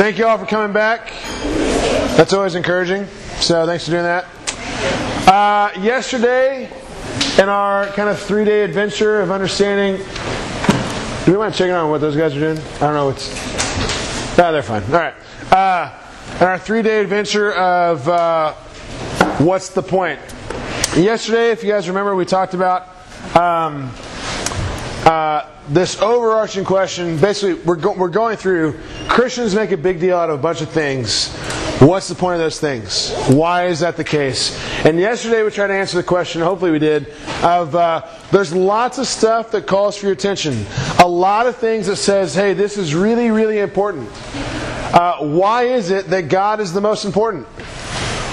Thank you all for coming back. That's always encouraging. So thanks for doing that. Uh, yesterday, in our kind of three day adventure of understanding, do we mind checking on what those guys are doing? I don't know what's. No, they're fine. All right. Uh, in our three day adventure of uh, what's the point? Yesterday, if you guys remember, we talked about um, uh, this overarching question. Basically, we're, go- we're going through Christians make a big deal out of a bunch of things. What's the point of those things? Why is that the case? And yesterday we tried to answer the question, hopefully we did, of uh, there's lots of stuff that calls for your attention. A lot of things that says, hey, this is really, really important. Uh, why is it that God is the most important?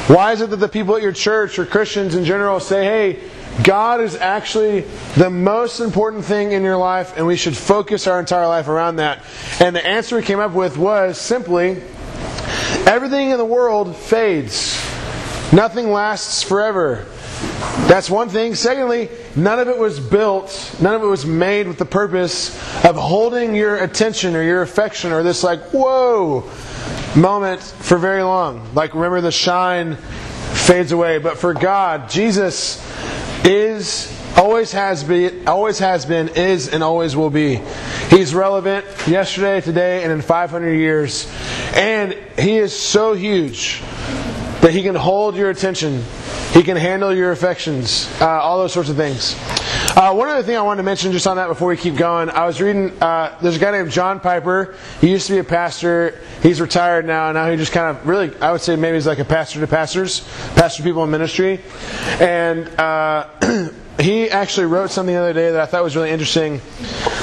Why is it that the people at your church or Christians in general say, hey, God is actually the most important thing in your life and we should focus our entire life around that? And the answer we came up with was simply everything in the world fades, nothing lasts forever. That's one thing. Secondly, none of it was built, none of it was made with the purpose of holding your attention or your affection or this like, whoa moment for very long. Like, remember, the shine fades away. But for God, Jesus is, always has been, always has been, is, and always will be. He's relevant yesterday, today, and in 500 years. And He is so huge that He can hold your attention. He can handle your affections, uh, all those sorts of things. Uh, one other thing I wanted to mention just on that before we keep going, I was reading, uh, there's a guy named John Piper. He used to be a pastor. He's retired now. And now he just kind of really, I would say maybe he's like a pastor to pastors, pastor to people in ministry. And uh, he actually wrote something the other day that I thought was really interesting.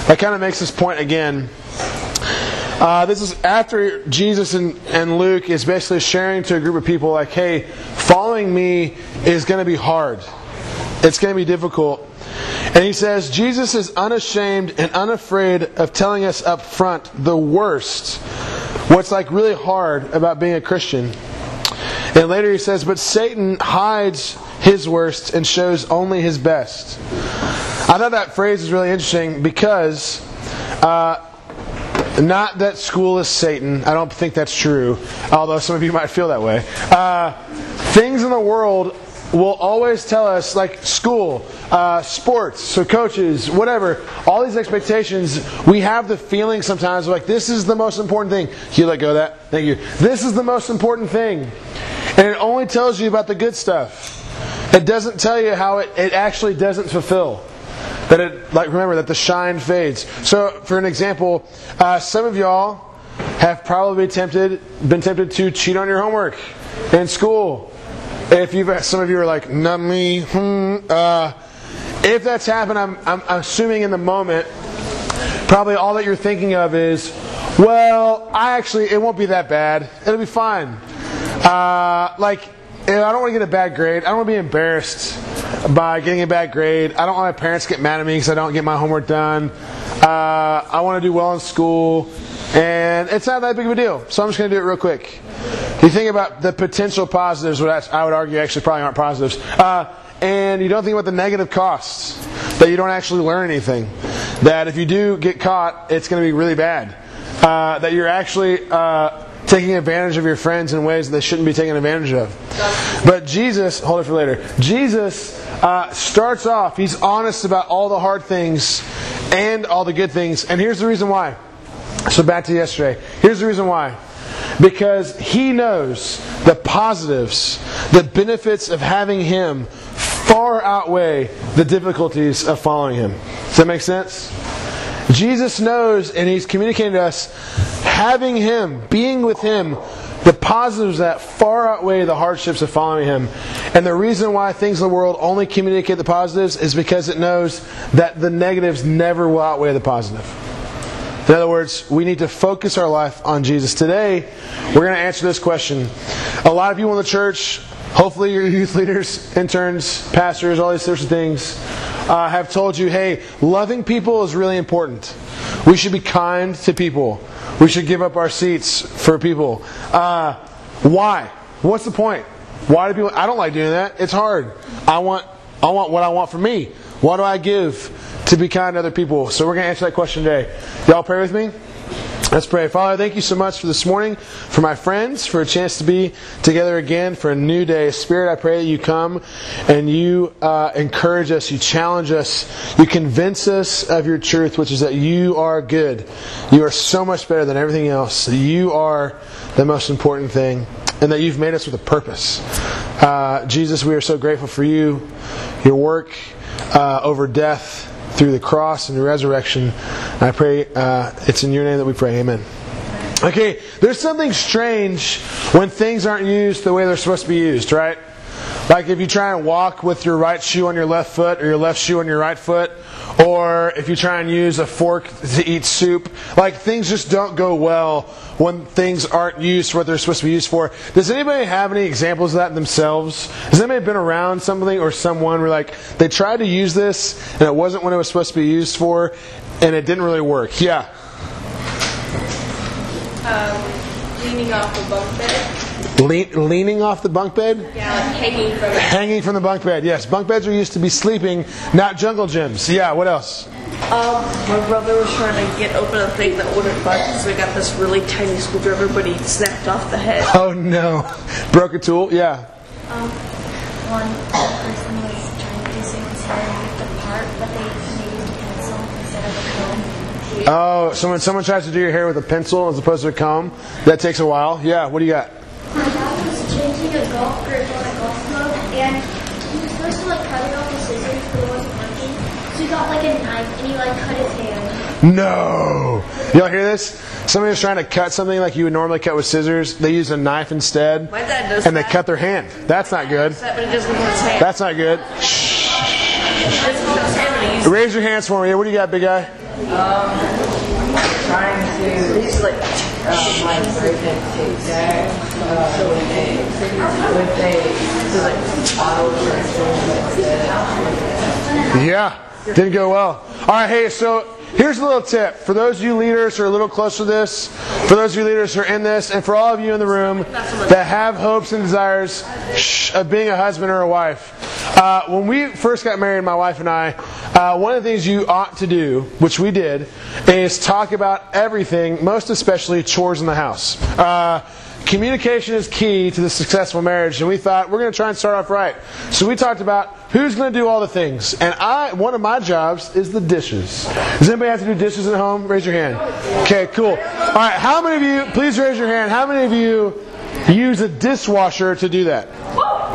That kind of makes this point again. Uh, this is after Jesus and, and Luke is basically sharing to a group of people, like, hey, following me is going to be hard. It's going to be difficult. And he says, Jesus is unashamed and unafraid of telling us up front the worst, what's like really hard about being a Christian. And later he says, but Satan hides his worst and shows only his best. I thought that phrase is really interesting because uh, not that school is Satan. I don't think that's true, although some of you might feel that way. Uh, things in the world will always tell us, like school, uh, sports, so coaches, whatever, all these expectations, we have the feeling sometimes like this is the most important thing. Can you let go of that? Thank you. This is the most important thing. And it only tells you about the good stuff. It doesn't tell you how it, it actually doesn't fulfill. That it, like, remember that the shine fades. So, for an example, uh, some of y'all have probably tempted, been tempted to cheat on your homework in school. If you've, some of you are like, not me, hmm, uh, if that's happened, I'm, I'm, assuming in the moment, probably all that you're thinking of is, well, I actually, it won't be that bad. It'll be fine. Uh, like, I don't want to get a bad grade. I don't want to be embarrassed by getting a bad grade. I don't want my parents to get mad at me because I don't get my homework done. Uh, I want to do well in school. And it's not that big of a deal. So I'm just going to do it real quick. You think about the potential positives, which I would argue actually probably aren't positives. Uh, and you don't think about the negative costs, that you don't actually learn anything. That if you do get caught, it's going to be really bad. Uh, that you're actually uh, taking advantage of your friends in ways that they shouldn't be taken advantage of. But Jesus, hold it for later. Jesus uh, starts off, he's honest about all the hard things and all the good things. And here's the reason why. So back to yesterday. Here's the reason why. Because he knows the positives, the benefits of having him far outweigh the difficulties of following him. Does that make sense? Jesus knows, and he's communicating to us, having him, being with him, the positives that far outweigh the hardships of following him. And the reason why things in the world only communicate the positives is because it knows that the negatives never will outweigh the positive. In other words, we need to focus our life on Jesus. Today, we're going to answer this question. A lot of people in the church, hopefully your youth leaders, interns, pastors, all these sorts of things, uh, have told you, hey, loving people is really important. We should be kind to people. We should give up our seats for people. Uh, why? What's the point? Why do people? I don't like doing that. It's hard. I want. I want what I want for me. What do I give to be kind to other people? So we're going to answer that question today. Y'all pray with me. Let's pray. Father, thank you so much for this morning, for my friends, for a chance to be together again for a new day. Spirit, I pray that you come and you uh, encourage us, you challenge us, you convince us of your truth, which is that you are good. You are so much better than everything else. You are the most important thing, and that you've made us with a purpose. Uh, Jesus, we are so grateful for you, your work uh, over death through the cross and the resurrection. I pray uh, it's in your name that we pray. Amen. Okay, there's something strange when things aren't used the way they're supposed to be used, right? Like if you try and walk with your right shoe on your left foot or your left shoe on your right foot, or if you try and use a fork to eat soup, like things just don't go well when things aren't used for what they're supposed to be used for. Does anybody have any examples of that themselves? Has anybody been around something or someone where like they tried to use this and it wasn't what it was supposed to be used for and it didn't really work? Yeah. Um, leaning off the bunk bed. Le- leaning off the bunk bed? Yeah, like hanging from it. Hanging from the bunk bed, yes. Bunk beds are used to be sleeping, not jungle gyms. Yeah, what else? Um, my brother was trying to get open a thing that wouldn't budge, so he got this really tiny screwdriver, but he snapped off the head. Oh no. Broke a tool? Yeah. Um, one person was trying to do someone's hair with the part, but they used a pencil instead of a comb. Oh, so when someone tries to do your hair with a pencil as opposed to a comb, that takes a while? Yeah, what do you got? My dad was changing a golf grip on a golf club, and he was supposed to like cut it off with scissors, but it wasn't working. So he got like a knife and he like cut his hand. No! Y'all hear this? Somebody was trying to cut something like you would normally cut with scissors. They use a knife instead. My dad does And they that. cut their hand. That's not good. But he doesn't put his hand. That's not good. He doesn't put his hand, but he uses Raise your hands for me. What do you got, big guy? Um, trying to he's like, um, like that uh, with a with a auto Yeah, didn't go well. All right, hey, so here's a little tip for those of you leaders who are a little close to this, for those of you leaders who are in this, and for all of you in the room that have hopes and desires of being a husband or a wife. Uh, when we first got married, my wife and I, uh, one of the things you ought to do, which we did, is talk about everything, most especially chores in the house. Uh, Communication is key to the successful marriage, and we thought we're going to try and start off right. So we talked about who's going to do all the things, and I one of my jobs is the dishes. Does anybody have to do dishes at home? Raise your hand. Okay, cool. All right, how many of you? Please raise your hand. How many of you use a dishwasher to do that?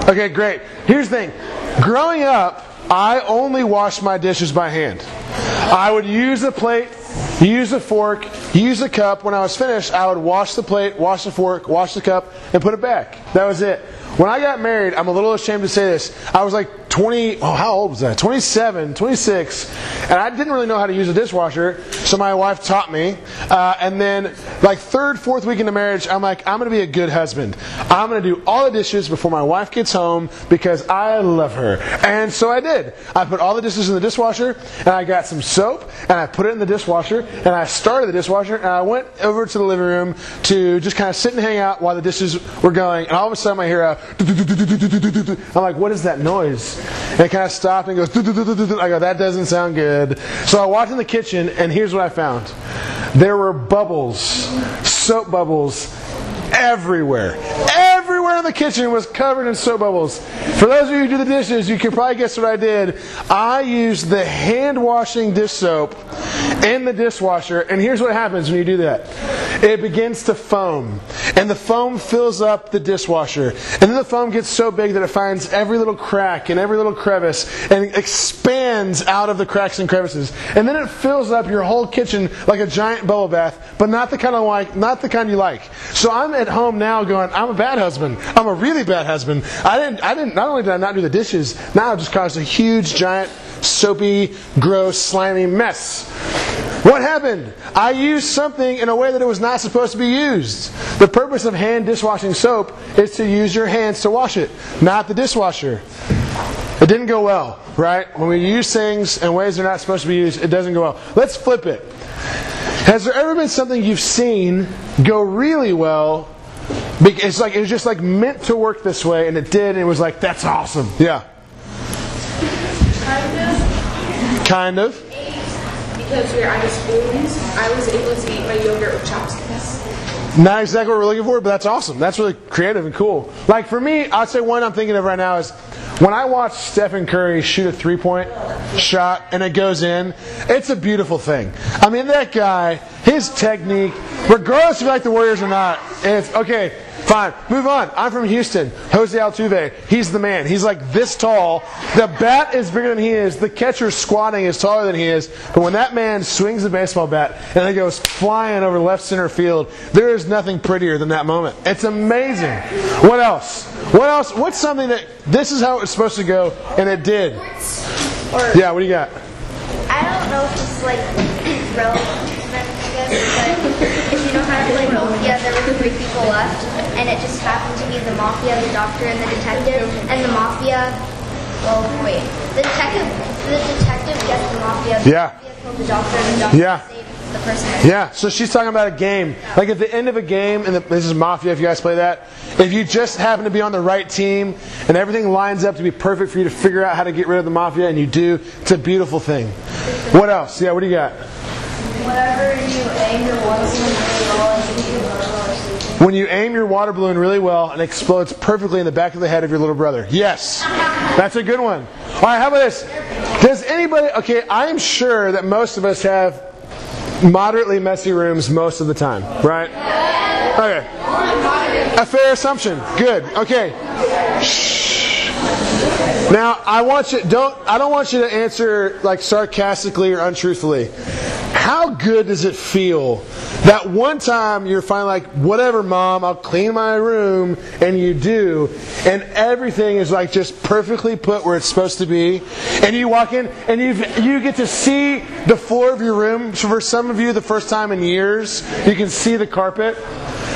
Okay, great. Here's the thing. Growing up, I only washed my dishes by hand. I would use a plate, use a fork, use a cup. When I was finished, I would wash the plate, wash the fork, wash the cup, and put it back. That was it. When I got married, I'm a little ashamed to say this. I was like 20, oh, how old was I? 27, 26, and I didn't really know how to use a dishwasher, so my wife taught me. Uh, and then, like, third, fourth week into marriage, I'm like, I'm going to be a good husband. I'm going to do all the dishes before my wife gets home because I love her. And so I did. I put all the dishes in the dishwasher, and I got some soap, and I put it in the dishwasher, and I started the dishwasher, and I went over to the living room to just kind of sit and hang out while the dishes were going. And all of a sudden, I hear a. I'm like, what is that noise? And it kind of stopped and goes. I go, that doesn't sound good. So I walked in the kitchen, and here's what I found there were bubbles, soap bubbles, everywhere. Everywhere in the kitchen was covered in soap bubbles. For those of you who do the dishes, you can probably guess what I did. I used the hand washing dish soap in the dishwasher, and here's what happens when you do that it begins to foam, and the foam fills up the dishwasher. And then the foam gets so big that it finds every little crack and every little crevice and expands out of the cracks and crevices. And then it fills up your whole kitchen like a giant bubble bath, but not the kind of like not the kind you like. So I'm at home now going, I'm a bad husband. I'm a really bad husband. I didn't I didn't not only did I not do the dishes, now I've just caused a huge giant soapy, gross, slimy mess. What happened? I used something in a way that it was not supposed to be used. The purpose of hand dishwashing soap is to use your hands to wash it, not the dishwasher. It didn't go well, right? When we use things in ways they're not supposed to be used, it doesn't go well. Let's flip it. Has there ever been something you've seen go really well? bec- It's like it was just like meant to work this way, and it did, and it was like that's awesome. Yeah, Kind of. kind of. because we were out of spoons, I was able to eat my yogurt with chopsticks. Not exactly what we're looking for, but that's awesome. That's really creative and cool. Like for me, I'd say one I'm thinking of right now is when I watch Stephen Curry shoot a three point shot and it goes in, it's a beautiful thing. I mean, that guy, his technique, regardless if you like the Warriors or not, it's okay. Fine, move on. I'm from Houston. Jose Altuve, he's the man. He's like this tall. The bat is bigger than he is. The catcher squatting is taller than he is. But when that man swings the baseball bat and it goes flying over left center field, there is nothing prettier than that moment. It's amazing. What else? What else? What's something that this is how it was supposed to go and it did? Yeah, what do you got? I don't know if this is like relevant, I guess, but if you know how to play Mafia, there were three people left, and it just happened to be the Mafia, the Doctor, and the Detective, and the Mafia. Well, wait, the detective, the detective gets the Mafia. The Yeah. Mafia killed the Doctor, and the Doctor Yeah. saved the person. Yeah, so she's talking about a game. Like at the end of a game, and this is Mafia if you guys play that, if you just happen to be on the right team and everything lines up to be perfect for you to figure out how to get rid of the Mafia, and you do, it's a beautiful thing. What else? Yeah, what do you got? Whenever you aim your one When you aim your water balloon really well and it explodes perfectly in the back of the head of your little brother. Yes, that's a good one. All right, how about this? Does anybody, okay, I'm sure that most of us have moderately messy rooms most of the time, right? Okay. A fair assumption. Good. Okay. Shh. Now, I want you don't I don't want you to answer like sarcastically or untruthfully. How good does it feel that one time you're finally like, whatever, mom, I'll clean my room, and you do, and everything is like just perfectly put where it's supposed to be, and you walk in and you you get to see the floor of your room. So for some of you, the first time in years, you can see the carpet.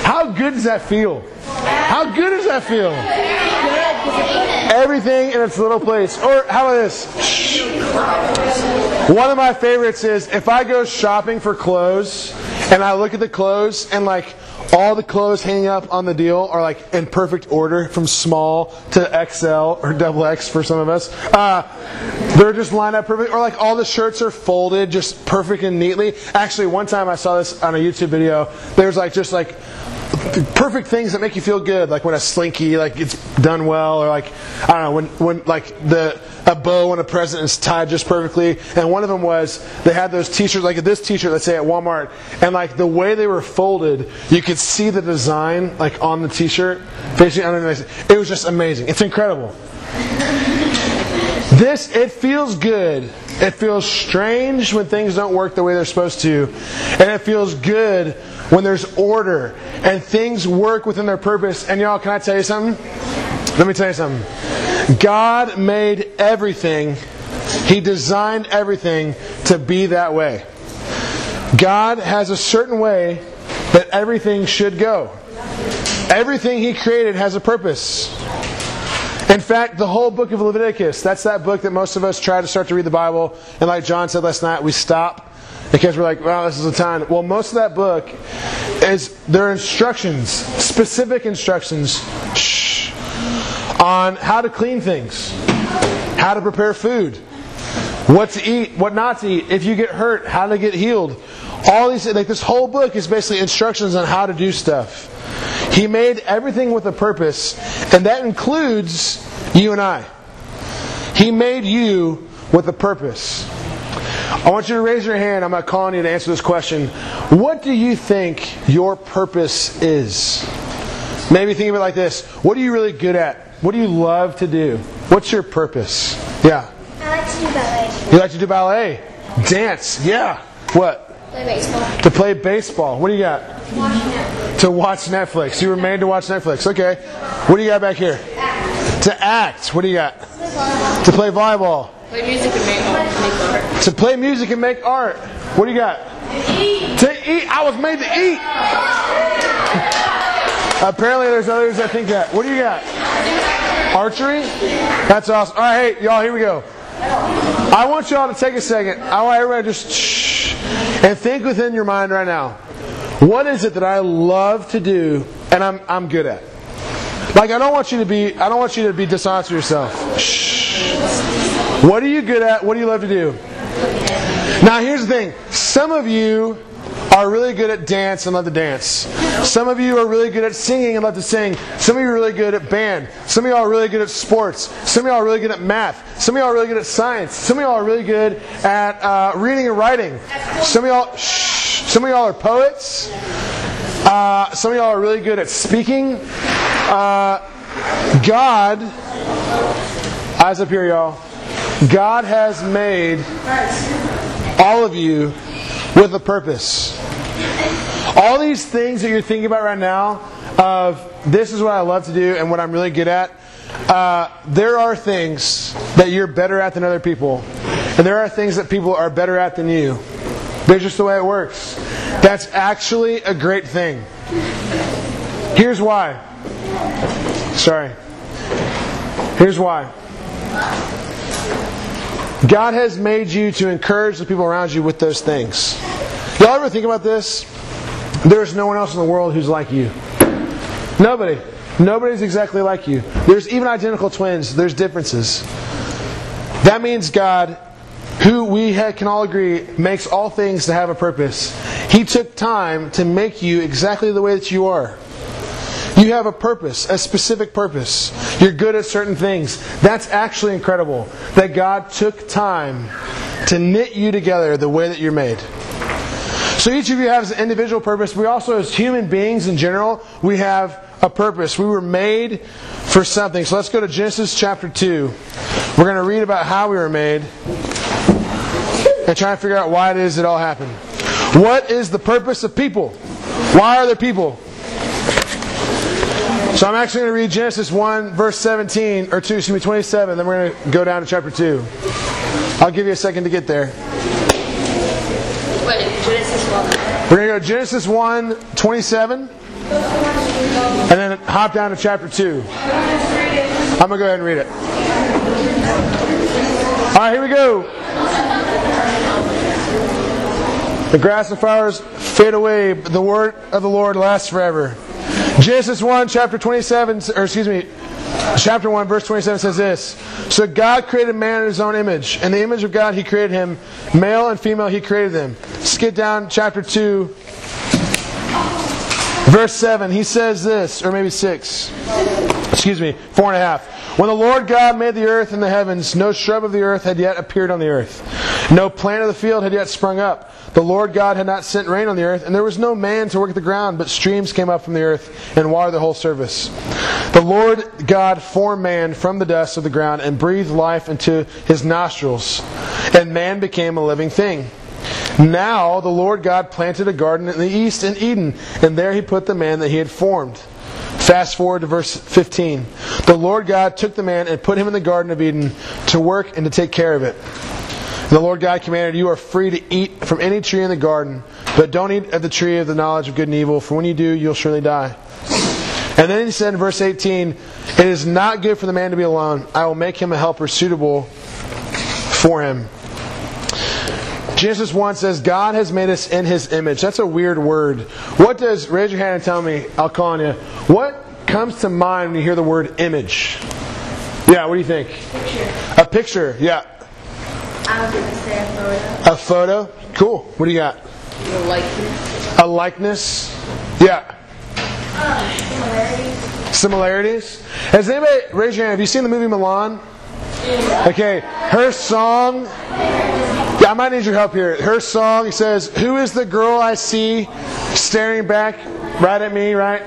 How good does that feel? How good does that feel? Everything in its little place. Or how about this? One of my favorites is if I go shopping for clothes and I look at the clothes and like all the clothes hanging up on the deal are like in perfect order from small to XL or double X for some of us. Uh, they're just lined up perfect. Or like all the shirts are folded just perfect and neatly. Actually, one time I saw this on a YouTube video. There's like just like perfect things that make you feel good, like when a slinky like it's done well, or like I don't know when when like the a bow on a present is tied just perfectly. And one of them was they had those T-shirts, like this T-shirt, let's say at Walmart, and like the way they were folded, you could see the design like on the T-shirt facing underneath. It was just amazing. It's incredible. This, it feels good. It feels strange when things don't work the way they're supposed to. And it feels good when there's order and things work within their purpose. And y'all, can I tell you something? Let me tell you something. God made everything, He designed everything to be that way. God has a certain way that everything should go. Everything He created has a purpose. In fact, the whole book of Leviticus, that's that book that most of us try to start to read the Bible, and like John said last night, we stop because we're like, well, this is a time. Well, most of that book is there are instructions, specific instructions shh, on how to clean things, how to prepare food, what to eat, what not to eat, if you get hurt, how to get healed. All these, like this whole book is basically instructions on how to do stuff. He made everything with a purpose, and that includes you and I. He made you with a purpose. I want you to raise your hand. I'm not calling you to answer this question. What do you think your purpose is? Maybe think of it like this What are you really good at? What do you love to do? What's your purpose? Yeah. I like to do ballet. You like to do ballet? Dance? Yeah. What? Play baseball. To play baseball. What do you got? Watch To watch Netflix. You were made to watch Netflix. Okay. What do you got back here? To act. What do you got? To play volleyball. Play music and make, make art. To play music and make art. What do you got? To eat. I was made to eat. Apparently, there's others that think that. What do you got? Archery? That's awesome. All right, hey, y'all, here we go. I want y'all to take a second. I want everybody to just shh and think within your mind right now. What is it that I love to do and I'm, I'm good at? Like I don't want you to be I don't want you to be dishonest with yourself. Shh. What are you good at? What do you love to do? Now, here's the thing some of you are really good at dance and love to dance. Some of you are really good at singing and love to sing. Some of you are really good at band. Some of y'all are really good at sports. Some of y'all are really good at math. Some of y'all are really good at science. Some of y'all are really good at uh, reading and writing. Some of y'all, shh, some of y'all are poets. Uh, some of y'all are really good at speaking. Uh, God, eyes up here, y'all. God has made all of you with a purpose. All these things that you're thinking about right now, of this is what I love to do and what I'm really good at, uh, there are things that you're better at than other people. And there are things that people are better at than you. That's just the way it works. That's actually a great thing. Here's why. Sorry. Here's why. God has made you to encourage the people around you with those things. Y'all ever think about this? There's no one else in the world who's like you. Nobody. Nobody's exactly like you. There's even identical twins, there's differences. That means God, who we can all agree makes all things to have a purpose, He took time to make you exactly the way that you are. You have a purpose, a specific purpose. You're good at certain things. That's actually incredible that God took time to knit you together the way that you're made. So each of you has an individual purpose. We also, as human beings in general, we have a purpose. We were made for something. So let's go to Genesis chapter 2. We're going to read about how we were made and try and figure out why it is it all happened. What is the purpose of people? Why are there people? So I'm actually going to read Genesis 1, verse 17, or 2, excuse me, 27, then we're going to go down to chapter 2. I'll give you a second to get there. Wait, Genesis 1. We're going to go Genesis 1, 27, and then hop down to chapter 2. I'm going to go ahead and read it. All right, here we go. The grass and flowers fade away, but the word of the Lord lasts forever. Genesis 1, chapter 27, or excuse me, chapter 1, verse 27 says this So God created man in his own image. In the image of God, he created him. Male and female, he created them. Skip down, chapter 2, verse 7. He says this, or maybe 6. Excuse me, 4 and a half. When the Lord God made the earth and the heavens, no shrub of the earth had yet appeared on the earth. No plant of the field had yet sprung up. The Lord God had not sent rain on the earth, and there was no man to work the ground, but streams came up from the earth and watered the whole surface. The Lord God formed man from the dust of the ground and breathed life into his nostrils, and man became a living thing. Now the Lord God planted a garden in the east in Eden, and there he put the man that he had formed. Fast forward to verse 15. The Lord God took the man and put him in the Garden of Eden to work and to take care of it. The Lord God commanded, You are free to eat from any tree in the garden, but don't eat of the tree of the knowledge of good and evil, for when you do, you'll surely die. And then he said in verse 18, It is not good for the man to be alone. I will make him a helper suitable for him. Genesis 1 says, God has made us in his image. That's a weird word. What does, raise your hand and tell me, I'll call on you. What comes to mind when you hear the word image? Yeah, what do you think? Picture. A picture, yeah. I was going to say a photo. A photo? Cool. What do you got? A likeness. A likeness? Yeah. Uh, similarities. Similarities? Has anybody, raise your hand, have you seen the movie Mulan? Okay, her song, yeah, I might need your help here. Her song says, Who is the girl I see staring back right at me, right?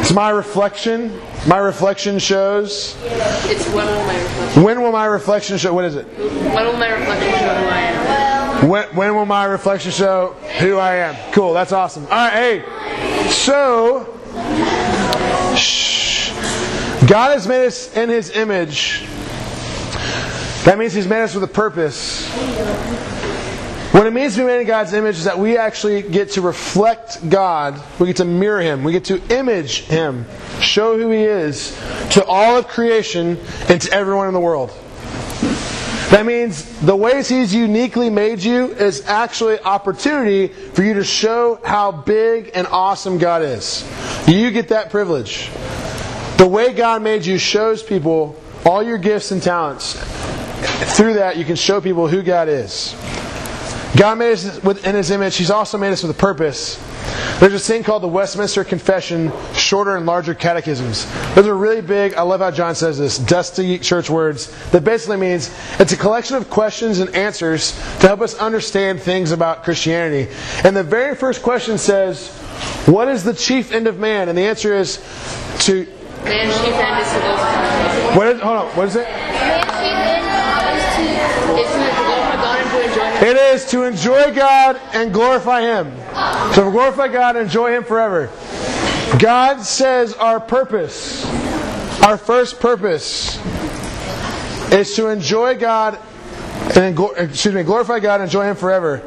It's my reflection. My reflection shows. It's when will my reflection? When will my reflection show? What is it? When will my reflection show who I am? When, when will my reflection show who I am? Cool, that's awesome. All right, hey. So, shh. God has made us in His image. That means He's made us with a purpose. What it means to be made in God's image is that we actually get to reflect God. We get to mirror Him. We get to image Him, show who He is to all of creation and to everyone in the world. That means the ways He's uniquely made you is actually opportunity for you to show how big and awesome God is. You get that privilege. The way God made you shows people all your gifts and talents. Through that, you can show people who God is. God made us in His image. He's also made us with a purpose. There's this thing called the Westminster Confession, shorter and larger catechisms. Those are really big. I love how John says this dusty church words that basically means it's a collection of questions and answers to help us understand things about Christianity. And the very first question says, What is the chief end of man? And the answer is to. Man's chief end is to go. What is, hold on, what is it? It is to enjoy God and glorify Him. So glorify God and enjoy Him forever. God says our purpose, our first purpose, is to enjoy God and excuse me, glorify God and enjoy Him forever.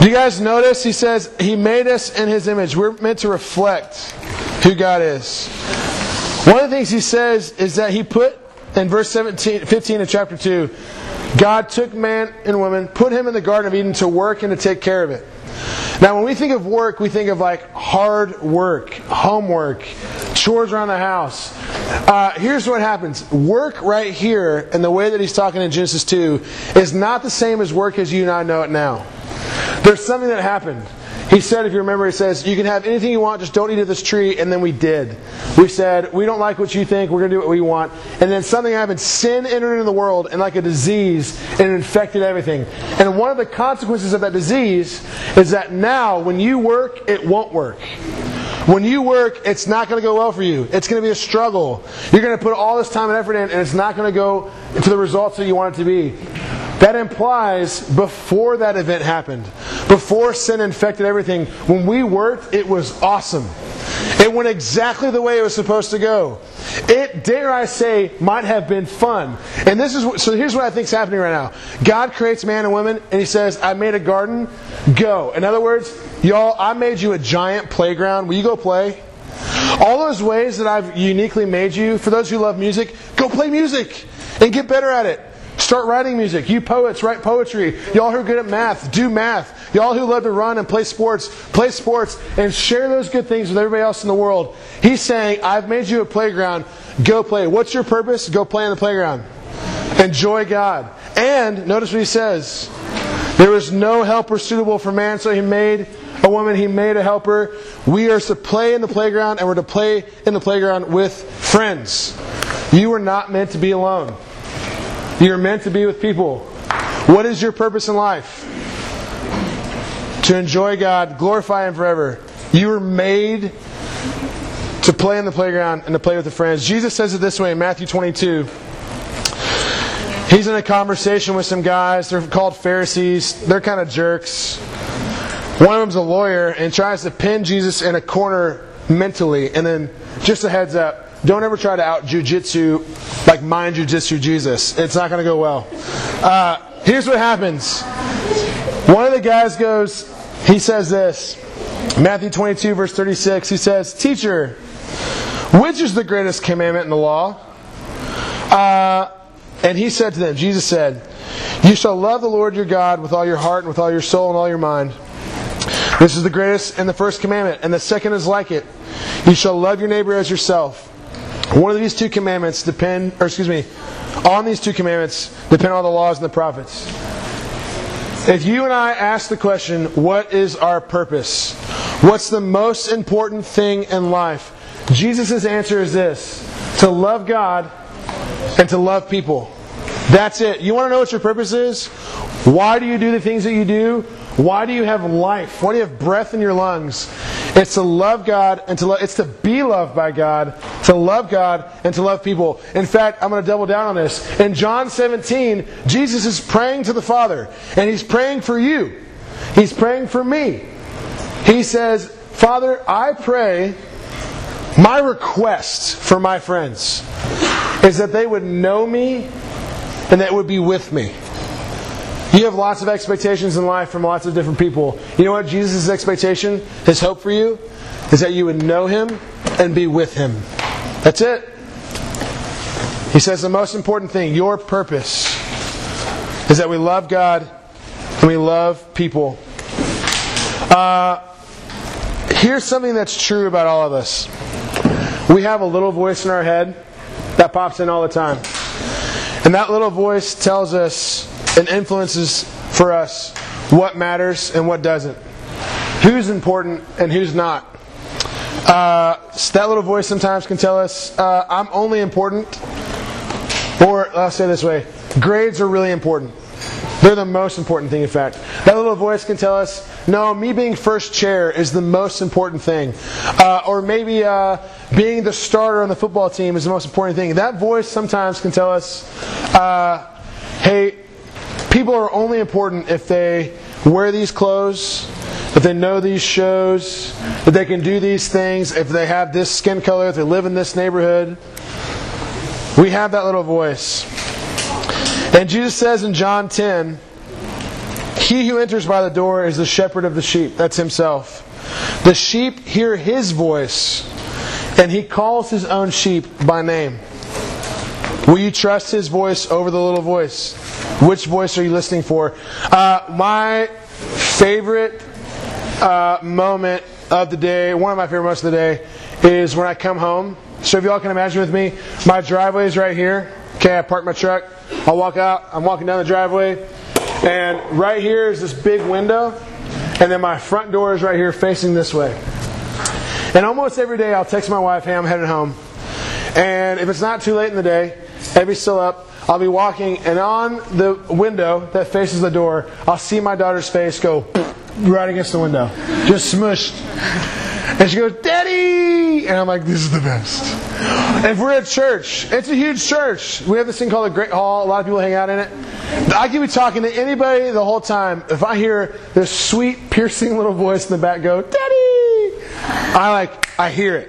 Do you guys notice? He says He made us in His image. We're meant to reflect who God is. One of the things He says is that He put in verse 17, 15 of chapter 2, God took man and woman, put him in the Garden of Eden to work and to take care of it. Now, when we think of work, we think of like hard work, homework, chores around the house. Uh, here's what happens work right here, and the way that he's talking in Genesis 2, is not the same as work as you and I know it now. There's something that happened. He said, if you remember, he says, You can have anything you want, just don't eat of this tree. And then we did. We said, We don't like what you think, we're going to do what we want. And then something happened. Sin entered into the world, and like a disease, it infected everything. And one of the consequences of that disease is that now, when you work, it won't work. When you work, it's not going to go well for you. It's going to be a struggle. You're going to put all this time and effort in, and it's not going to go to the results that you want it to be. That implies before that event happened, before sin infected everything, when we worked, it was awesome. It went exactly the way it was supposed to go. It, dare I say, might have been fun. And this is what, so. Here's what I think is happening right now. God creates man and woman, and He says, "I made a garden. Go." In other words, y'all, I made you a giant playground. Will you go play? All those ways that I've uniquely made you, for those who love music, go play music and get better at it. Start writing music. You poets, write poetry. Y'all who are good at math, do math. Y'all who love to run and play sports, play sports and share those good things with everybody else in the world. He's saying, I've made you a playground. Go play. What's your purpose? Go play in the playground. Enjoy God. And notice what he says. There was no helper suitable for man, so he made a woman, he made a helper. We are to play in the playground, and we're to play in the playground with friends. You are not meant to be alone. You're meant to be with people. What is your purpose in life? To enjoy God, glorify Him forever. You were made to play in the playground and to play with the friends. Jesus says it this way in Matthew 22. He's in a conversation with some guys. They're called Pharisees. They're kind of jerks. One of them's a lawyer and tries to pin Jesus in a corner mentally. And then, just a heads up, don't ever try to out jujitsu, like mind jujitsu Jesus. It's not going to go well. Uh, here's what happens. One of the guys goes, he says this, Matthew 22, verse 36. He says, Teacher, which is the greatest commandment in the law? Uh, and he said to them, Jesus said, You shall love the Lord your God with all your heart and with all your soul and all your mind. This is the greatest and the first commandment, and the second is like it. You shall love your neighbor as yourself. One of these two commandments depend, or excuse me, on these two commandments depend on the laws and the prophets. If you and I ask the question, what is our purpose? What's the most important thing in life? Jesus' answer is this to love God and to love people. That's it. You want to know what your purpose is? Why do you do the things that you do? Why do you have life? Why do you have breath in your lungs? It's to love God and to love, it's to be loved by God, to love God and to love people. In fact, I'm going to double down on this. In John 17, Jesus is praying to the Father, and he's praying for you. He's praying for me. He says, Father, I pray, my request for my friends is that they would know me and that would be with me. You have lots of expectations in life from lots of different people. You know what Jesus' expectation, his hope for you, is that you would know him and be with him. That's it. He says the most important thing, your purpose, is that we love God and we love people. Uh, here's something that's true about all of us. We have a little voice in our head that pops in all the time. And that little voice tells us and influences for us what matters and what doesn't, who's important and who's not. Uh, that little voice sometimes can tell us, uh, I'm only important. Or I'll say this way grades are really important. They're the most important thing, in fact. That little voice can tell us, no, me being first chair is the most important thing. Uh, or maybe uh, being the starter on the football team is the most important thing. That voice sometimes can tell us, uh, hey, people are only important if they wear these clothes, if they know these shows, if they can do these things, if they have this skin color, if they live in this neighborhood. We have that little voice. And Jesus says in John 10, He who enters by the door is the shepherd of the sheep. That's himself. The sheep hear his voice, and he calls his own sheep by name. Will you trust his voice over the little voice? Which voice are you listening for? Uh, my favorite uh, moment of the day, one of my favorite moments of the day, is when I come home. So if y'all can imagine with me, my driveway is right here. Okay, I park my truck. I walk out. I'm walking down the driveway, and right here is this big window, and then my front door is right here facing this way. And almost every day, I'll text my wife, "Hey, I'm headed home." And if it's not too late in the day, Abby's still up. I'll be walking, and on the window that faces the door, I'll see my daughter's face go right against the window, just smushed. And she goes, Daddy! And I'm like, this is the best. And if we're at church, it's a huge church. We have this thing called the Great Hall. A lot of people hang out in it. I could be talking to anybody the whole time. If I hear this sweet, piercing little voice in the back go, Daddy! I like, I hear it.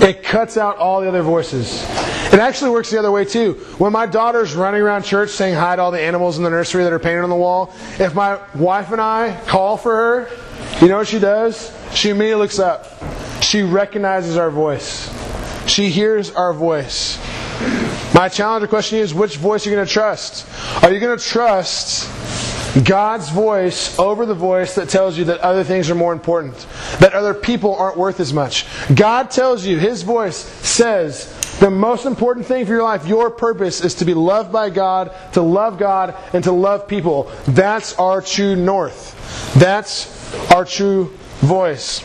It cuts out all the other voices. It actually works the other way too. When my daughter's running around church saying hi to all the animals in the nursery that are painted on the wall, if my wife and I call for her, you know what she does? She immediately looks up. She recognizes our voice. She hears our voice. My challenge or question is which voice are you going to trust? Are you going to trust God's voice over the voice that tells you that other things are more important, that other people aren't worth as much? God tells you, His voice says, the most important thing for your life, your purpose, is to be loved by God, to love God, and to love people. That's our true north. That's our true voice.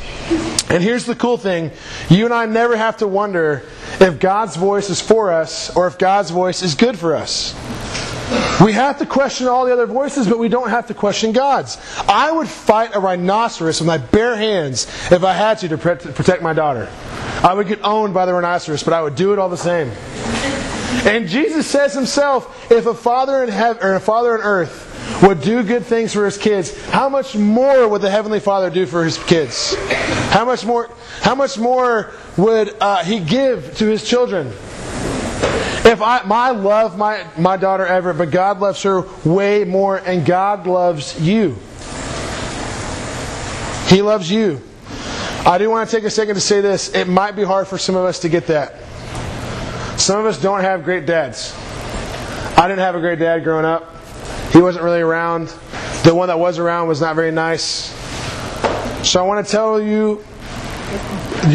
And here's the cool thing you and I never have to wonder if God's voice is for us or if God's voice is good for us. We have to question all the other voices, but we don't have to question God's. I would fight a rhinoceros with my bare hands if I had to to protect my daughter. I would get owned by the rhinoceros, but I would do it all the same. And Jesus says himself, if a father in heaven or a father on earth would do good things for his kids, how much more would the heavenly Father do for his kids? How much more? How much more would uh, he give to his children? If I, I love my, my daughter Everett, but God loves her way more, and God loves you. He loves you. I do want to take a second to say this. It might be hard for some of us to get that. Some of us don't have great dads. I didn't have a great dad growing up. He wasn't really around. The one that was around was not very nice. So I want to tell you,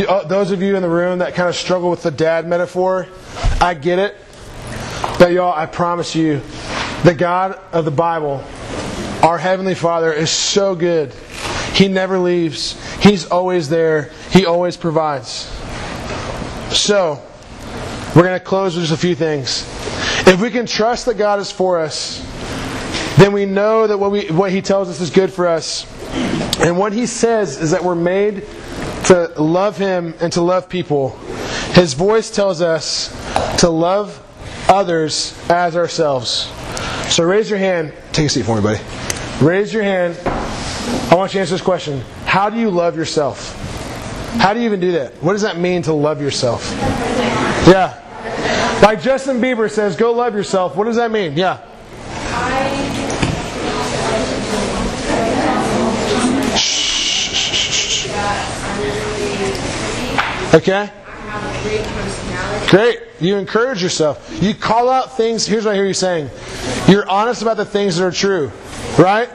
uh, those of you in the room that kind of struggle with the dad metaphor, I get it. But y'all, I promise you, the God of the Bible, our Heavenly Father, is so good. He never leaves. He's always there. He always provides. So, we're going to close with just a few things. If we can trust that God is for us, then we know that what, we, what He tells us is good for us. And what He says is that we're made to love Him and to love people. His voice tells us to love others as ourselves. So raise your hand. Take a seat for me, buddy. Raise your hand. I want you to answer this question. How do you love yourself? How do you even do that? What does that mean to love yourself? Yeah. Like Justin Bieber says, go love yourself. What does that mean? Yeah. Okay? Great. You encourage yourself. You call out things. Here's what I hear you saying. You're honest about the things that are true. Right?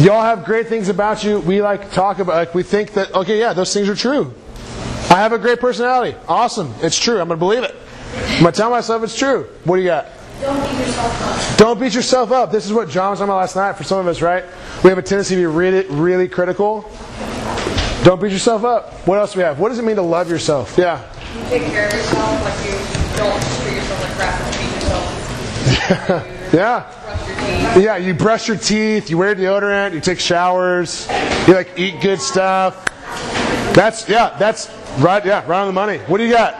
Y'all have great things about you. We like talk about like we think that okay, yeah, those things are true. I have a great personality. Awesome. It's true. I'm gonna believe it. I'm gonna tell myself it's true. What do you got? Don't beat yourself up. Don't beat yourself up. This is what John was talking about last night for some of us, right? We have a tendency to be really, really critical. Don't beat yourself up. What else do we have? What does it mean to love yourself? Yeah. You take care of yourself, like you don't treat yourself like crap and beat yourself. Yeah. Brush your teeth. Yeah, you brush your teeth, you wear deodorant, you take showers, you like eat good stuff. That's yeah, that's right, yeah, right on the money. What do you got?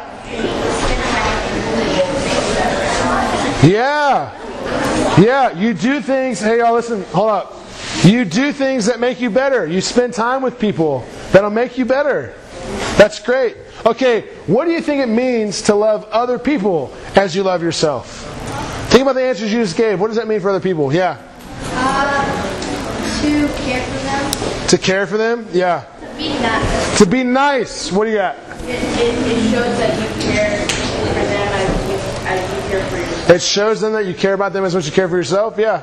Yeah. Yeah, you do things, hey y'all listen, hold up. You do things that make you better. You spend time with people that'll make you better. That's great. Okay, what do you think it means to love other people as you love yourself? Think about the answers you just gave. What does that mean for other people? Yeah. Uh, to care for them, To care for them? Yeah. to be nice. To be nice. What do you got? It, it, it shows that you care for them as you, as you care for yourself. It shows them that you care about them as much as you care for yourself? Yeah.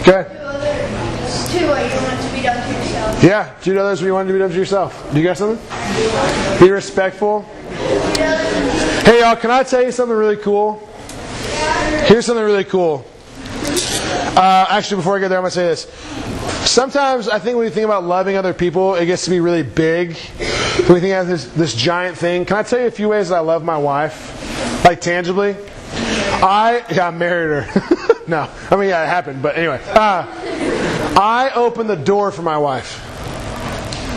Okay. To others, to what you want to be done to. Yeah. Do to others what you want to be done to yourself. Do you got something? Be respectful. Hey, y'all, can I tell you something really cool? Here's something really cool. Uh, actually, before I get there, I'm going to say this. Sometimes I think when you think about loving other people, it gets to be really big. We think of this, this giant thing. Can I tell you a few ways that I love my wife? Like tangibly? I, yeah, I married her. no. I mean, yeah, it happened, but anyway. Uh, I open the door for my wife.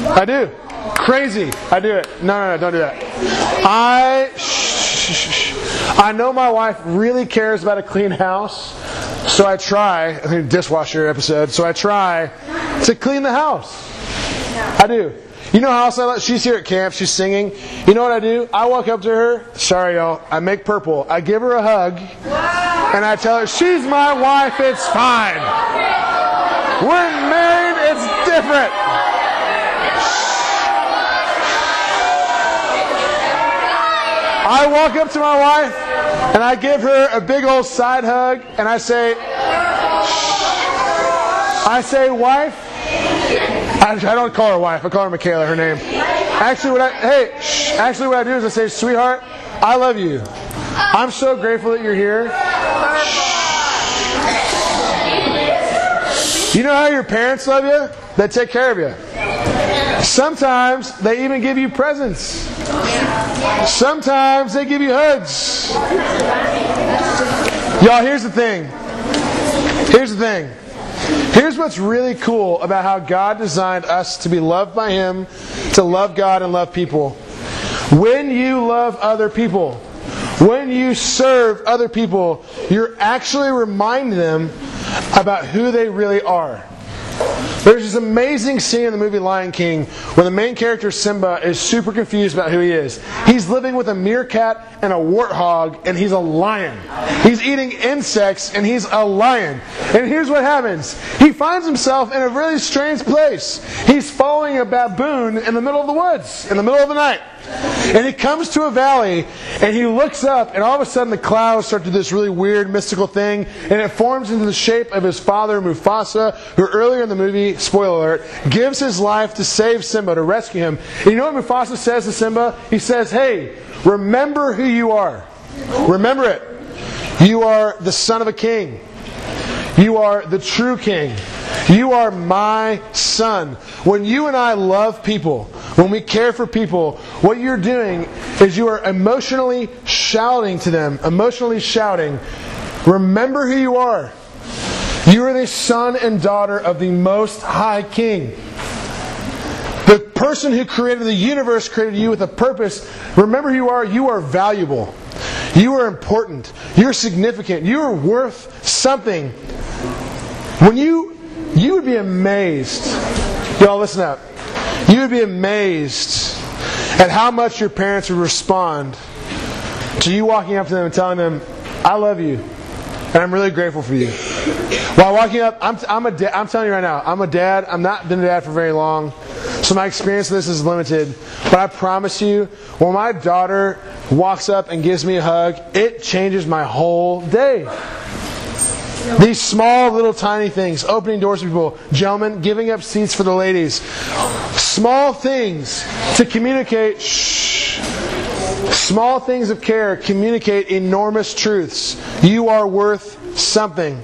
I do. Crazy. I do it. No, no, no, don't do that. I, shh, shh, shh. I know my wife really cares about a clean house, so I try. I think dishwasher episode. So I try to clean the house. I do. You know how else I let, she's here at camp, she's singing. You know what I do? I walk up to her, sorry y'all, I make purple. I give her a hug, and I tell her, she's my wife, it's fine. We're married, it's different. I walk up to my wife and I give her a big old side hug and I say, I say, wife. I, don't call her wife. I call her Michaela. Her name. Actually, what I hey, actually what I do is I say, sweetheart, I love you. I'm so grateful that you're here. You know how your parents love you? They take care of you. Sometimes they even give you presents. Sometimes they give you hugs. Y'all, here's the thing. Here's the thing. Here's what's really cool about how God designed us to be loved by Him, to love God and love people. When you love other people, when you serve other people, you're actually reminding them about who they really are. There's this amazing scene in the movie Lion King where the main character Simba is super confused about who he is. He's living with a meerkat and a warthog, and he's a lion. He's eating insects, and he's a lion. And here's what happens he finds himself in a really strange place. He's following a baboon in the middle of the woods, in the middle of the night. And he comes to a valley and he looks up, and all of a sudden the clouds start to do this really weird mystical thing, and it forms into the shape of his father, Mufasa, who earlier in the movie, spoiler alert, gives his life to save Simba, to rescue him. And you know what Mufasa says to Simba? He says, Hey, remember who you are. Remember it. You are the son of a king. You are the true king. You are my son. When you and I love people, when we care for people, what you're doing is you are emotionally shouting to them, emotionally shouting, remember who you are. You are the son and daughter of the Most High King. The person who created the universe created you with a purpose. Remember who you are. You are valuable. You are important. You're significant. You are worth something. When you, you would be amazed. Y'all listen up. You would be amazed at how much your parents would respond to you walking up to them and telling them, I love you. And I'm really grateful for you. While walking up, I'm, I'm, a da- I'm telling you right now, I'm a dad. I'm not been a dad for very long. So my experience with this is limited. But I promise you, when my daughter walks up and gives me a hug, it changes my whole day. These small, little, tiny things, opening doors for people, gentlemen, giving up seats for the ladies, small things to communicate. Shh. Small things of care communicate enormous truths. You are worth something.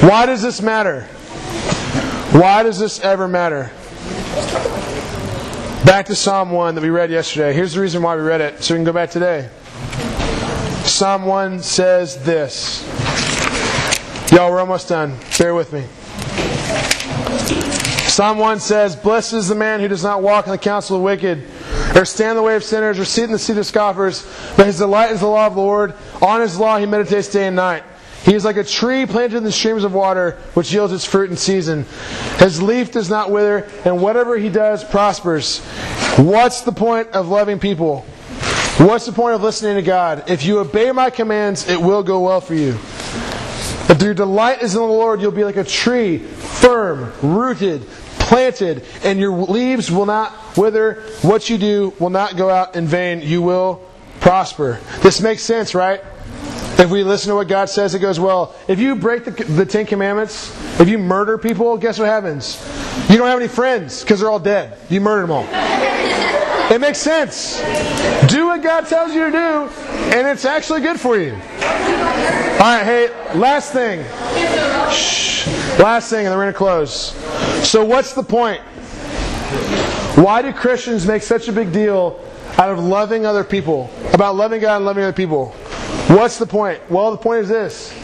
Why does this matter? Why does this ever matter? Back to Psalm 1 that we read yesterday. Here's the reason why we read it, so we can go back today. Psalm 1 says this. Y'all, we're almost done. Bear with me. Psalm 1 says, Blessed is the man who does not walk in the counsel of the wicked, or stand in the way of sinners, or sit in the seat of scoffers, but his delight is the law of the Lord. On his law he meditates day and night. He is like a tree planted in the streams of water, which yields its fruit in season. His leaf does not wither, and whatever he does prospers. What's the point of loving people? What's the point of listening to God? If you obey my commands, it will go well for you. If your delight is in the Lord, you'll be like a tree, firm, rooted, planted, and your leaves will not wither. What you do will not go out in vain. You will prosper. This makes sense, right? If we listen to what God says, it goes well. If you break the, the Ten Commandments, if you murder people, guess what happens? You don't have any friends because they're all dead. You murdered them all. It makes sense. Do what God tells you to do, and it's actually good for you. All right, hey, last thing. Shh. Last thing, and then we're going to close. So, what's the point? Why do Christians make such a big deal out of loving other people? About loving God and loving other people? What's the point? Well, the point is this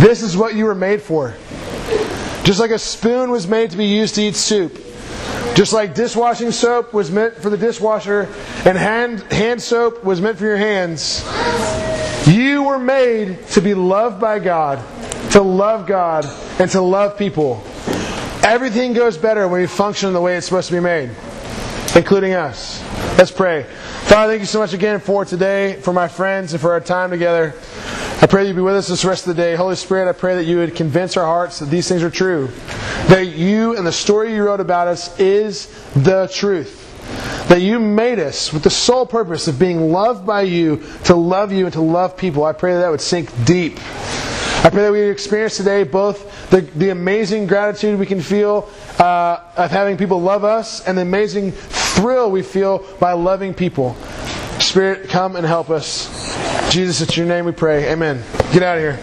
this is what you were made for. Just like a spoon was made to be used to eat soup. Just like dishwashing soap was meant for the dishwasher and hand, hand soap was meant for your hands, you were made to be loved by God, to love God, and to love people. Everything goes better when we function the way it's supposed to be made, including us. Let's pray. Father, thank you so much again for today, for my friends, and for our time together. I pray you be with us this rest of the day. Holy Spirit, I pray that you would convince our hearts that these things are true. That you and the story you wrote about us is the truth. That you made us with the sole purpose of being loved by you, to love you, and to love people. I pray that that would sink deep. I pray that we experience today both the, the amazing gratitude we can feel uh, of having people love us and the amazing thrill we feel by loving people. Spirit, come and help us. Jesus, it's your name we pray. Amen. Get out of here.